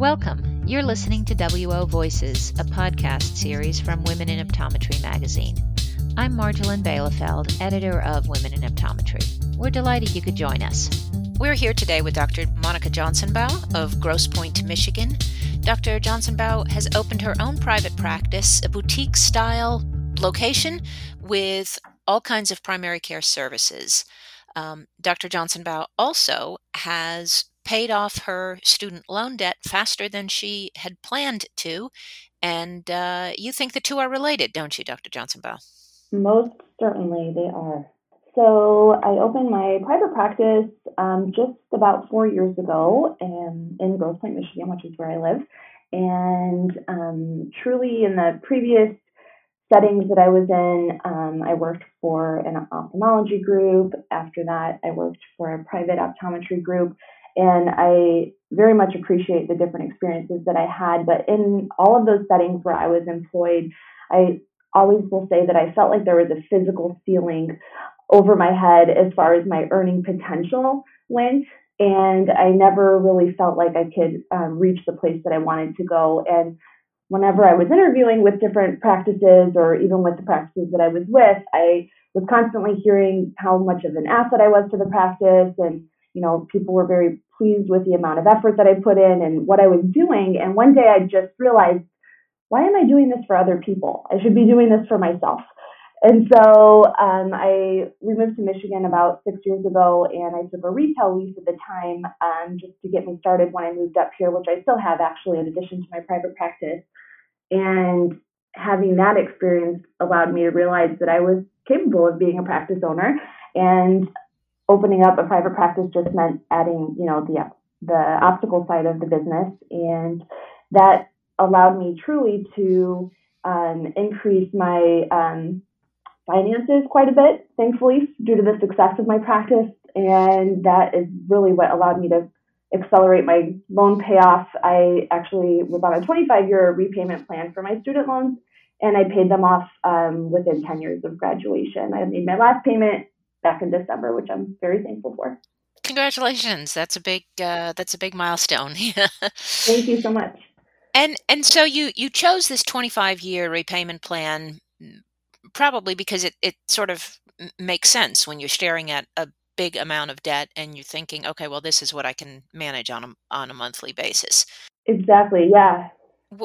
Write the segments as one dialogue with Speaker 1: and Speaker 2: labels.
Speaker 1: Welcome. You're listening to WO Voices, a podcast series from Women in Optometry magazine. I'm Marjolijn Bijleveld, editor of Women in Optometry. We're delighted you could join us. We're here today with Dr. Monica Johnsonbaugh of Grosse Pointe, Michigan. Dr. Johnsonbaugh has opened her own private practice, a boutique style location with all kinds of primary care services. Um, Dr. Johnsonbaugh also has paid off her student loan debt faster than she had planned to. And uh, you think the two are related, don't you, Dr. Johnsonbaugh?
Speaker 2: Most certainly they are. So I opened my private practice um, just about four years ago in, in Grosse Pointe, Michigan, which is where I live. And um, truly, in the previous settings that I was in, um, I worked for an ophthalmology group. After that, I worked for a private optometry group. And I very much appreciate the different experiences that I had. But in all of those settings where I was employed, I always will say that I felt like there was a physical ceiling over my head as far as my earning potential went. And I never really felt like I could um, reach the place that I wanted to go. And whenever I was interviewing with different practices or even with the practices that I was with, I was constantly hearing how much of an asset I was to the practice and you know, people were very pleased with the amount of effort that I put in and what I was doing. And one day I just realized, why am I doing this for other people? I should be doing this for myself. And so um, I we moved to Michigan about six years ago, and I took a retail lease at the time um, just to get me started when I moved up here, which I still have actually in addition to my private practice. And having that experience allowed me to realize that I was capable of being a practice owner. And opening up a private practice just meant adding, you know, the the optical side of the business, and that allowed me truly to um, increase my um, finances quite a bit, thankfully, due to the success of my practice, and that is really what allowed me to accelerate my loan payoff. I actually was on a 25 year repayment plan for my student loans, and I paid them off um, within 10 years of graduation. I made my last payment back in December, which I'm very thankful for.
Speaker 1: Congratulations! That's a big uh, that's a big milestone.
Speaker 2: Thank you so much.
Speaker 1: And and so you you chose this 25 year repayment plan probably because it it sort of makes sense when you're staring at a big amount of debt and you're thinking, okay, well, this is what I can manage on a on a monthly basis.
Speaker 2: Exactly. Yeah.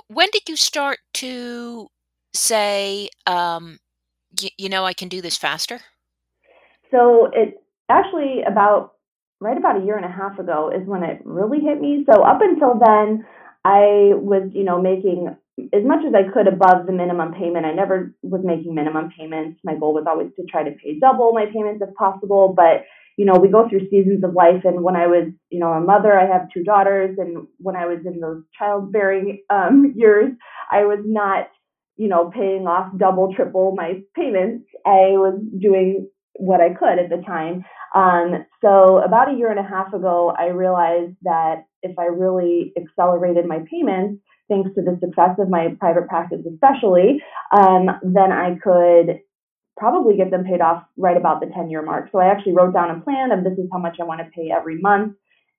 Speaker 1: when did you start to say, um, y- you know, I can do this faster?
Speaker 2: So it actually about right about a year and a half ago is when it really hit me. So up until then, I was, you know, making as much as I could above the minimum payment. I never was making minimum payments. My goal was always to try to pay double my payments if possible. But, you know, we go through seasons of life. And when I was, you know, a mother, I have two daughters. And when I was in those childbearing um, years, I was not, you know, paying off double, triple my payments. I was doing what I could at the time. Um, so about a year and a half ago, I realized that if I really accelerated my payments, thanks to the success of my private practice, especially, um, then I could probably get them paid off right about the 10 year mark. So I actually wrote down a plan of this is how much I want to pay every month.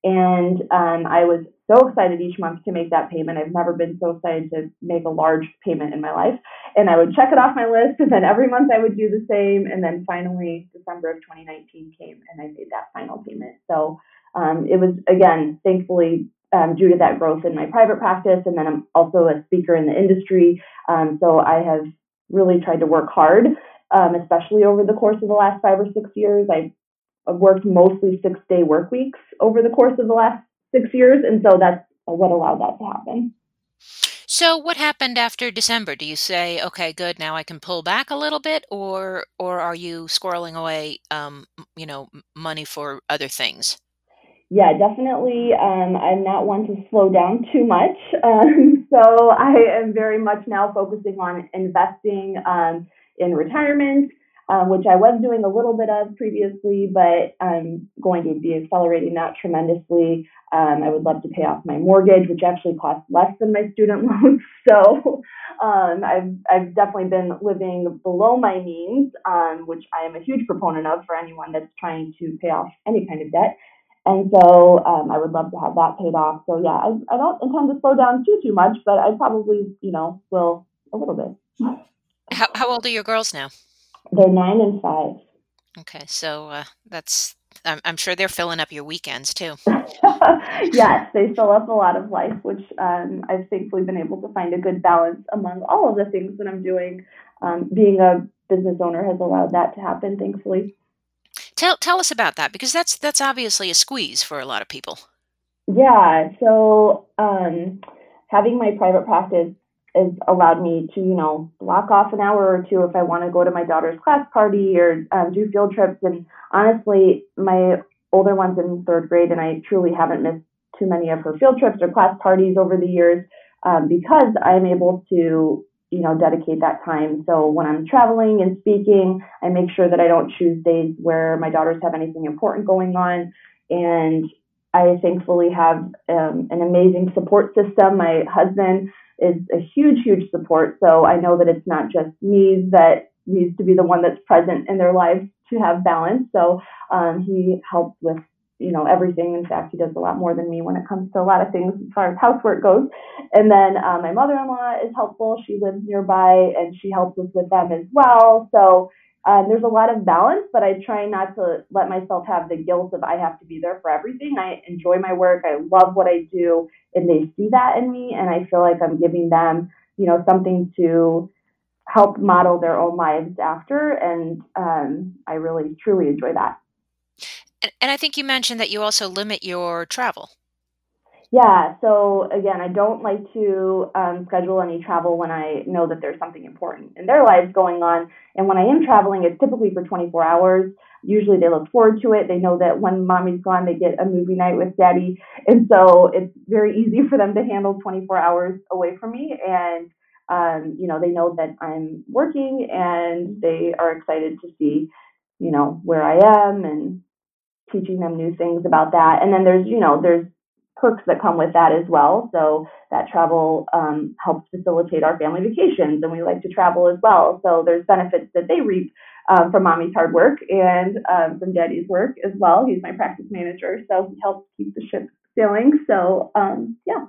Speaker 2: And um, I was so excited each month to make that payment. I've never been so excited to make a large payment in my life. And I would check it off my list, and then every month I would do the same. And then finally, December of 2019 came, and I made that final payment. So um, it was, again, thankfully, um, due to that growth in my private practice. And then I'm also a speaker in the industry. Um, so I have really tried to work hard, um, especially over the course of the last five or six years. I I've worked mostly six day work weeks over the course of the last six years. And so that's what allowed that to happen.
Speaker 1: So what happened after December? Do you say, okay, good, now I can pull back a little bit, or or are you squirreling away, um, you know, money for other things?
Speaker 2: Yeah, definitely. Um, I'm not one to slow down too much, um, so I am very much now focusing on investing um, in retirement um, which I was doing a little bit of previously, but I'm going to be accelerating that tremendously. Um, I would love to pay off my mortgage, which actually costs less than my student loans. So um, I've, I've definitely been living below my means, um, which I am a huge proponent of for anyone that's trying to pay off any kind of debt. And so um, I would love to have that paid off. So yeah, I, I don't intend to slow down too too much, but I probably you know will a little bit.
Speaker 1: How how old are your girls now?
Speaker 2: They're nine and five.
Speaker 1: Okay, so uh, that's I'm, I'm sure they're filling up your weekends too.
Speaker 2: yes, they fill up a lot of life, which um, I've thankfully been able to find a good balance among all of the things that I'm doing. Um, being a business owner has allowed that to happen, thankfully.
Speaker 1: Tell tell us about that because that's that's obviously a squeeze for a lot of people.
Speaker 2: Yeah, so um, having my private practice has allowed me to, you know, block off an hour or two if I want to go to my daughter's class party or um, do field trips. And honestly, my older one's in third grade, and I truly haven't missed too many of her field trips or class parties over the years um, because I'm able to, you know, dedicate that time. So when I'm traveling and speaking, I make sure that I don't choose days where my daughters have anything important going on. And I thankfully have um, an amazing support system. My husband is a huge, huge support. So I know that it's not just me that needs to be the one that's present in their lives to have balance. So um, he helps with you know everything. In fact, he does a lot more than me when it comes to a lot of things as far as housework goes. And then uh, my mother-in-law is helpful. She lives nearby and she helps us with them as well. So um, there's a lot of balance, but I try not to let myself have the guilt of I have to be there for everything. I enjoy my work. I love what I do, and they see that in me, and I feel like I'm giving them, you know, something to help model their own lives after, and um, I really truly enjoy that.
Speaker 1: And, and I think you mentioned that you also limit your travel.
Speaker 2: Yeah, so again, I don't like to um, schedule any travel when I know that there's something important in their lives going on. And when I am traveling, it's typically for 24 hours. Usually they look forward to it. They know that when mommy's gone, they get a movie night with daddy. And so it's very easy for them to handle 24 hours away from me. And, um, you know, they know that I'm working and they are excited to see, you know, where I am and teaching them new things about that. And then there's, you know, there's perks that come with that as well. So that travel um, helps facilitate our family vacations, and we like to travel as well. So there's benefits that they reap um, from mommy's hard work and um, from daddy's work as well. He's my practice manager, so he helps keep the ship sailing. So um, yeah,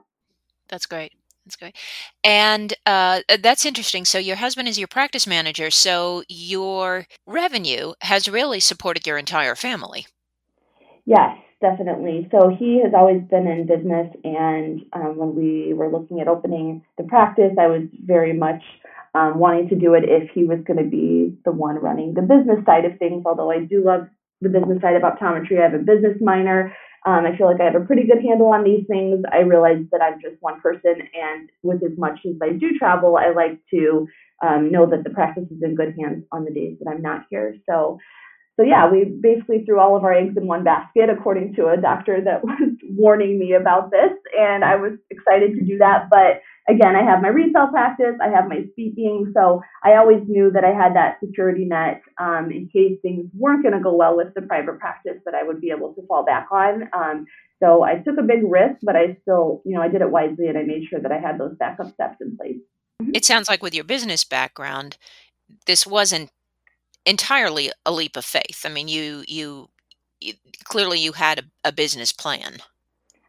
Speaker 1: that's great. That's great. And uh, that's interesting. So, your husband is your practice manager. So, your revenue has really supported your entire family.
Speaker 2: Yes, definitely. So he has always been in business, and um, when we were looking at opening the practice, I was very much um, wanting to do it if he was going to be the one running the business side of things. Although I do love the business side of optometry, I have a business minor. Um, I feel like I have a pretty good handle on these things. I realize that I'm just one person, and with as much as I do travel, I like to um, know that the practice is in good hands on the days that I'm not here. So so yeah, we basically threw all of our eggs in one basket, according to a doctor that was warning me about this, and I was excited to do that. But again, I have my retail practice, I have my speaking, so I always knew that I had that security net um, in case things weren't going to go well with the private practice that I would be able to fall back on. Um, so I took a big risk, but I still, you know, I did it wisely and I made sure that I had those backup steps in place.
Speaker 1: It sounds like with your business background, this wasn't entirely a leap of faith. I mean, you you, you clearly you had a, a business plan.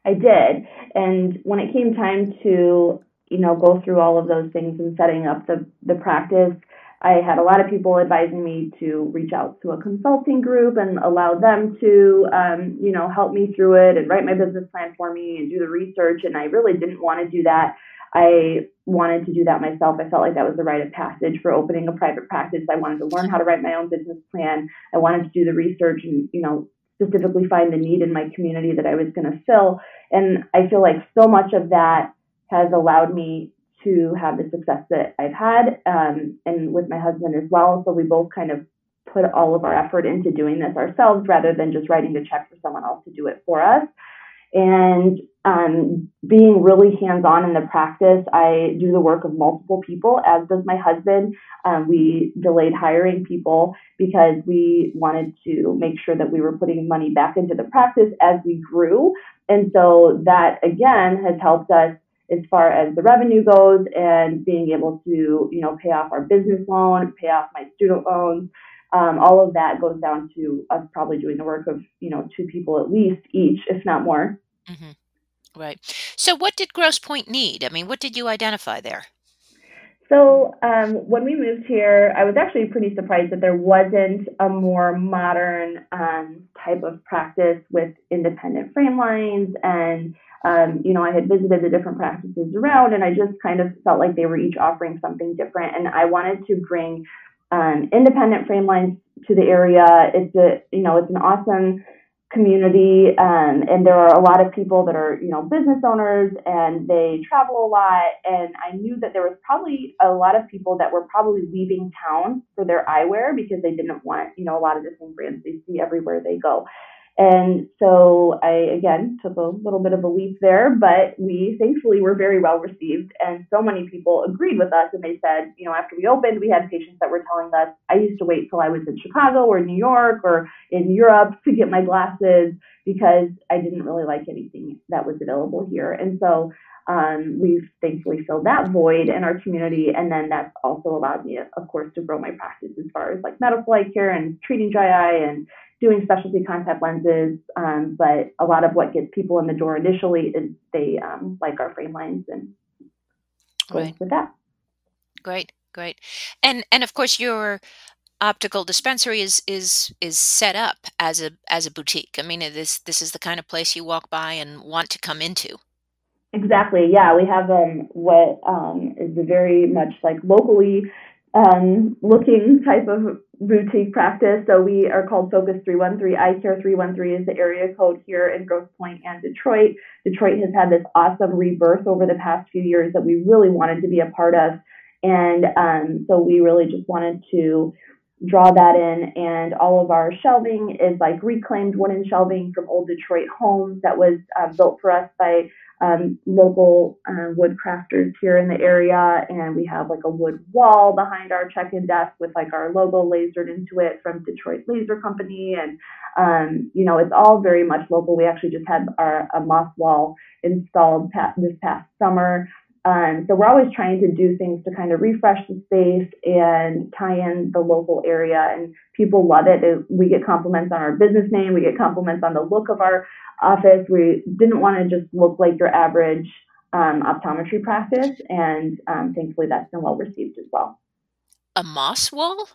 Speaker 2: I did, and when it came time to you know go through all of those things and setting up the the practice, I had a lot of people advising me to reach out to a consulting group and allow them to, um, you know, help me through it and write my business plan for me and do the research. And I really didn't want to do that. I wanted to do that myself. I felt like that was the rite of passage for opening a private practice. I wanted to learn how to write my own business plan. I wanted to do the research and, you know, specifically find the need in my community that I was going to fill. And I feel like so much of that has allowed me to have the success that I've had, um, and with my husband as well. So we both kind of put all of our effort into doing this ourselves rather than just writing the check for someone else to do it for us and um, being really hands on in the practice. I do the work of multiple people, as does my husband. Um, we delayed hiring people because we wanted to make sure that we were putting money back into the practice as we grew. And so that again has helped us as far as the revenue goes and being able to, you know, pay off our business loan, pay off my student loans, um, all of that goes down to us probably doing the work of you know two people at least each, if not more.
Speaker 1: Mm-hmm. Right. So, what did Grosse Pointe need? I mean, what did you identify there?
Speaker 2: So, um, when we moved here, I was actually pretty surprised that there wasn't a more modern um, type of practice with independent frame lines. And, um, you know, I had visited the different practices around, and I just kind of felt like they were each offering something different. And I wanted to bring um, independent frame lines to the area. It's a, you know, it's an awesome community um, and there are a lot of people that are you know business owners and they travel a lot and i knew that there was probably a lot of people that were probably leaving town for their eyewear because they didn't want you know a lot of the same brands they see everywhere they go and so I, again, took a little bit of a leap there, but we thankfully were very well received. And so many people agreed with us. And they said, you know, after we opened, we had patients that were telling us, I used to wait till I was in Chicago or New York or in Europe to get my glasses because I didn't really like anything that was available here. And so um, we've thankfully filled that void in our community. And then that's also allowed me, of course, to grow my practice as far as like medical eye care and treating dry eye and doing specialty contact lenses, um, but a lot of what gets people in the door initially is they um, like our frame lines and right. with that.
Speaker 1: Great, great, and and of course your optical dispensary is is is set up as a as a boutique. I mean, this this is the kind of place you walk by and want to come into.
Speaker 2: Exactly. Yeah, we have um, what um, is a very much like locally um, looking type of boutique practice. So we are called Focus 313. Eye Care 313 is the area code here in Grosse Pointe and Detroit. Detroit has had this awesome rebirth over the past few years that we really wanted to be a part of. And um, so we really just wanted to draw that in. And all of our shelving is like reclaimed wooden shelving from old Detroit homes that was uh, built for us by um, local uh, wood crafters here in the area, and we have like a wood wall behind our check-in desk with like our logo lasered into it from Detroit Laser Company, and um, you know it's all very much local. We actually just had our a moss wall installed this past summer. Um, so we're always trying to do things to kind of refresh the space and tie in the local area, and people love it. We get compliments on our business name, we get compliments on the look of our office. We didn't want to just look like your average um, optometry practice, and um, thankfully that's been well received as well.
Speaker 1: A moss wall?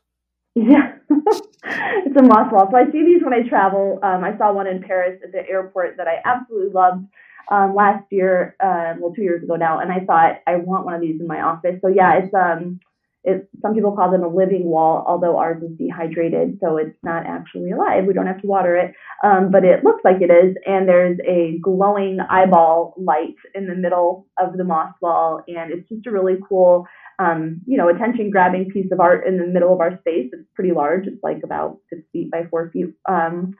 Speaker 2: Yeah, it's a moss wall. So I see these when I travel. Um, I saw one in Paris at the airport that I absolutely loved um, last year, uh, well, two years ago now, and I thought I want one of these in my office. So yeah, it's um, it, some people call them a living wall, although ours is dehydrated, so it's not actually alive. We don't have to water it, um, but it looks like it is. And there's a glowing eyeball light in the middle of the moss wall, and it's just a really cool, um, you know, attention-grabbing piece of art in the middle of our space. It's pretty large. It's like about six feet by four feet, um,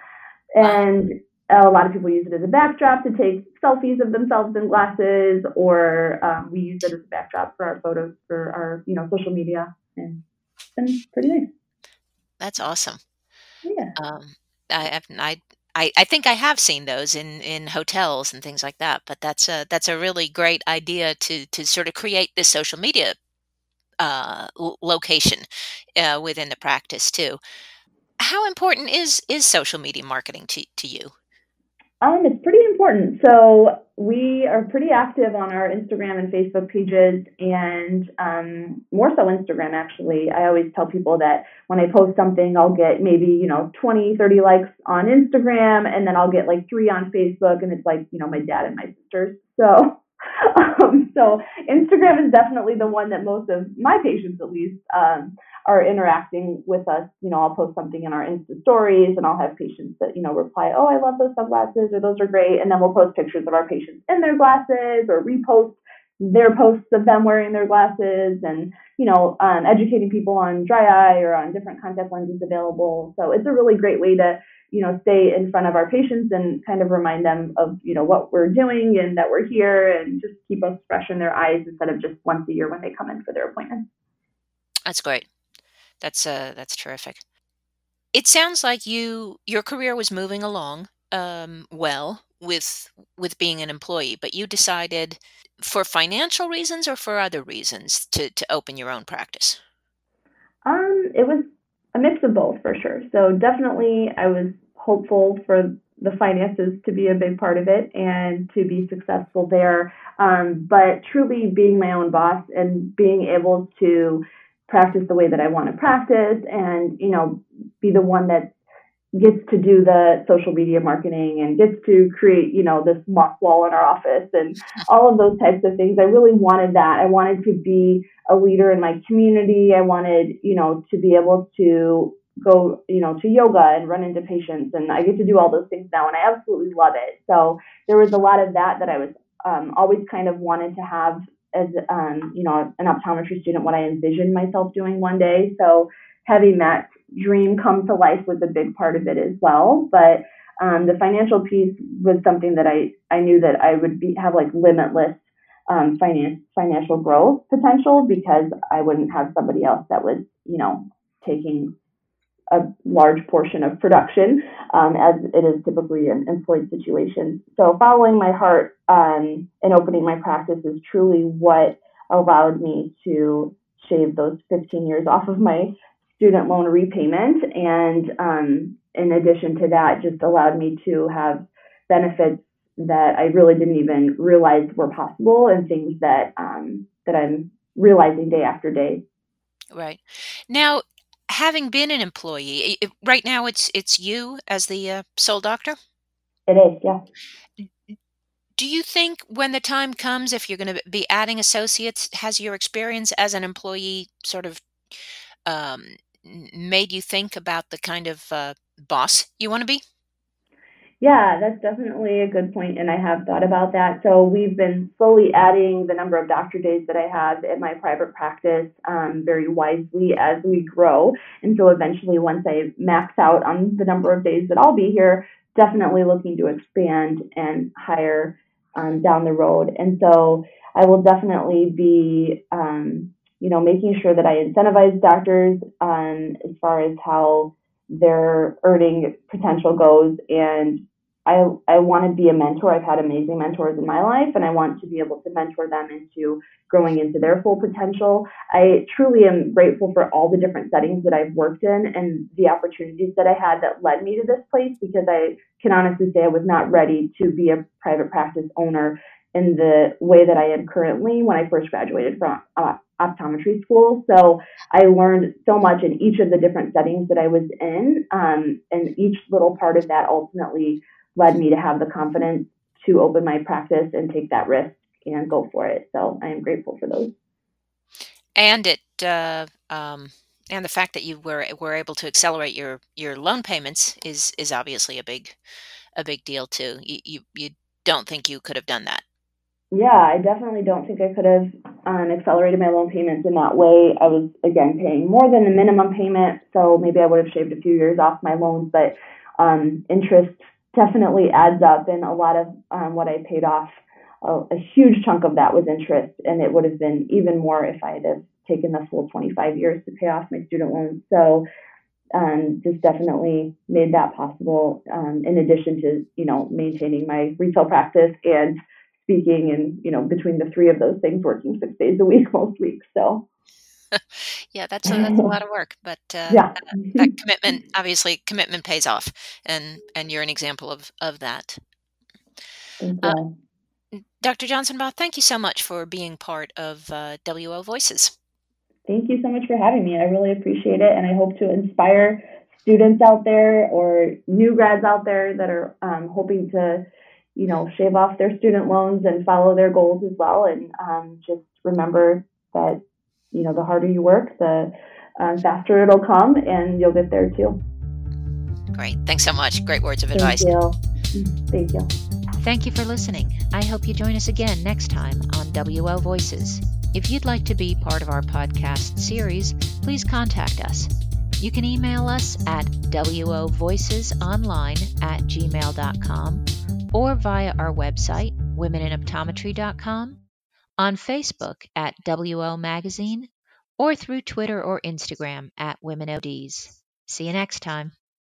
Speaker 2: and a lot of people use it as a backdrop to take selfies of themselves in glasses, or um, we use it as a backdrop for our photos for our, you know, social media, and it's been pretty nice.
Speaker 1: That's awesome.
Speaker 2: Yeah.
Speaker 1: Um, I, I, I, I think I have seen those in, in hotels and things like that, but that's a that's a really great idea to to sort of create this social media uh, location uh, within the practice too. How important is is social media marketing to, to you?
Speaker 2: Um, it's pretty important. So we are pretty active on our Instagram and Facebook pages, and um, more so Instagram actually. I always tell people that when I post something, I'll get maybe you know 20, 30 likes on Instagram, and then I'll get like three on Facebook, and it's like you know my dad and my sisters. So. Um, so Instagram is definitely the one that most of my patients, at least, um, are interacting with us, you know, I'll post something in our Insta stories and I'll have patients that, you know, reply, oh, I love those sunglasses or those are great. And then we'll post pictures of our patients in their glasses or repost their posts of them wearing their glasses and, you know, um, educating people on dry eye or on different contact lenses available. So it's a really great way to, you know, stay in front of our patients and kind of remind them of, you know, what we're doing and that we're here and just keep us fresh in their eyes instead of just once a year when they come in for their appointments.
Speaker 1: That's great. That's uh that's terrific. It sounds like you your career was moving along um, well with with being an employee, but you decided for financial reasons or for other reasons to to open your own practice.
Speaker 2: Um, it was a mix of both for sure. So definitely, I was hopeful for the finances to be a big part of it and to be successful there. Um, but truly being my own boss and being able to practice the way that I want to practice and, you know, be the one that gets to do the social media marketing and gets to create, you know, this mock wall in our office and all of those types of things. I really wanted that. I wanted to be a leader in my community. I wanted, you know, to be able to go, you know, to yoga and run into patients and I get to do all those things now and I absolutely love it. So there was a lot of that that I was um, always kind of wanted to have as um, you know an optometry student what I envisioned myself doing one day. So having that dream come to life was a big part of it as well. But um, the financial piece was something that I I knew that I would be have like limitless um, finance financial growth potential because I wouldn't have somebody else that was you know taking a large portion of production, um, as it is typically in employed situations. So, following my heart um, and opening my practice is truly what allowed me to shave those 15 years off of my student loan repayment. And um, in addition to that, just allowed me to have benefits that I really didn't even realize were possible and things that um, that I'm realizing day after day.
Speaker 1: Right. Now, having been an employee, it, right now it's it's you as the uh, sole doctor.
Speaker 2: It is, yeah.
Speaker 1: Do you think when the time comes, if you're going to be adding associates, has your experience as an employee sort of um, made you think about the kind of uh, boss you want to be?
Speaker 2: Yeah, that's definitely a good point, and I have thought about that. So we've been slowly adding the number of doctor days that I have in my private practice um, very wisely as we grow. And so eventually, once I max out on the number of days that I'll be here, definitely looking to expand and hire um, down the road. And so I will definitely be, um, you know, making sure that I incentivize doctors um, as far as how their earning potential goes and I, I want to be a mentor. I've had amazing mentors in my life, and I want to be able to mentor them into growing into their full potential. I truly am grateful for all the different settings that I've worked in and the opportunities that I had that led me to this place because I can honestly say I was not ready to be a private practice owner in the way that I am currently when I first graduated from uh, optometry school. So I learned so much in each of the different settings that I was in, um, and each little part of that ultimately led me to have the confidence to open my practice and take that risk and go for it. So I am grateful for those.
Speaker 1: And it, uh, um, and the fact that you were were able to accelerate your your loan payments is is obviously a big a big deal too. You you, you don't think you could have done that?
Speaker 2: Yeah, I definitely don't think I could have um, accelerated my loan payments in that way. I was again paying more than the minimum payment, so maybe I would have shaved a few years off my loans, but um, interest definitely adds up. And a lot of um, what I paid off, a, a, huge chunk of that was interest, and it would have been even more if I had have taken the full 25 years to pay off my student loans. So um, just definitely made that possible. Um, in addition to you know maintaining my retail practice and speaking, and you know between the three of those things, working six days a week most weeks. So
Speaker 1: yeah, that's a, that's a lot of work, but uh,
Speaker 2: yeah.
Speaker 1: that, that commitment obviously commitment pays off, and and you're an example of of that. Uh, Dr. Johnsonbaugh, thank you so much for being part of uh, WO Voices.
Speaker 2: Thank you so much for having me. I really appreciate it, and I hope to inspire students out there or new grads out there that are um, hoping to, you know, shave off their student loans and follow their goals as well. And um, just remember that you know, the harder you work, the uh, faster it'll come, and you'll get there too.
Speaker 1: Great. Thanks so much. Great words of advice.
Speaker 2: Thank you. Thank you.
Speaker 1: Thank you for listening. I hope you join us again next time on WO Voices. If you'd like to be part of our podcast series, please contact us. You can email us at wovoicesonline at gmail.com or via our website, womeninoptometry.com on Facebook at WO Magazine, or through Twitter or Instagram at WomenODs. See you next time.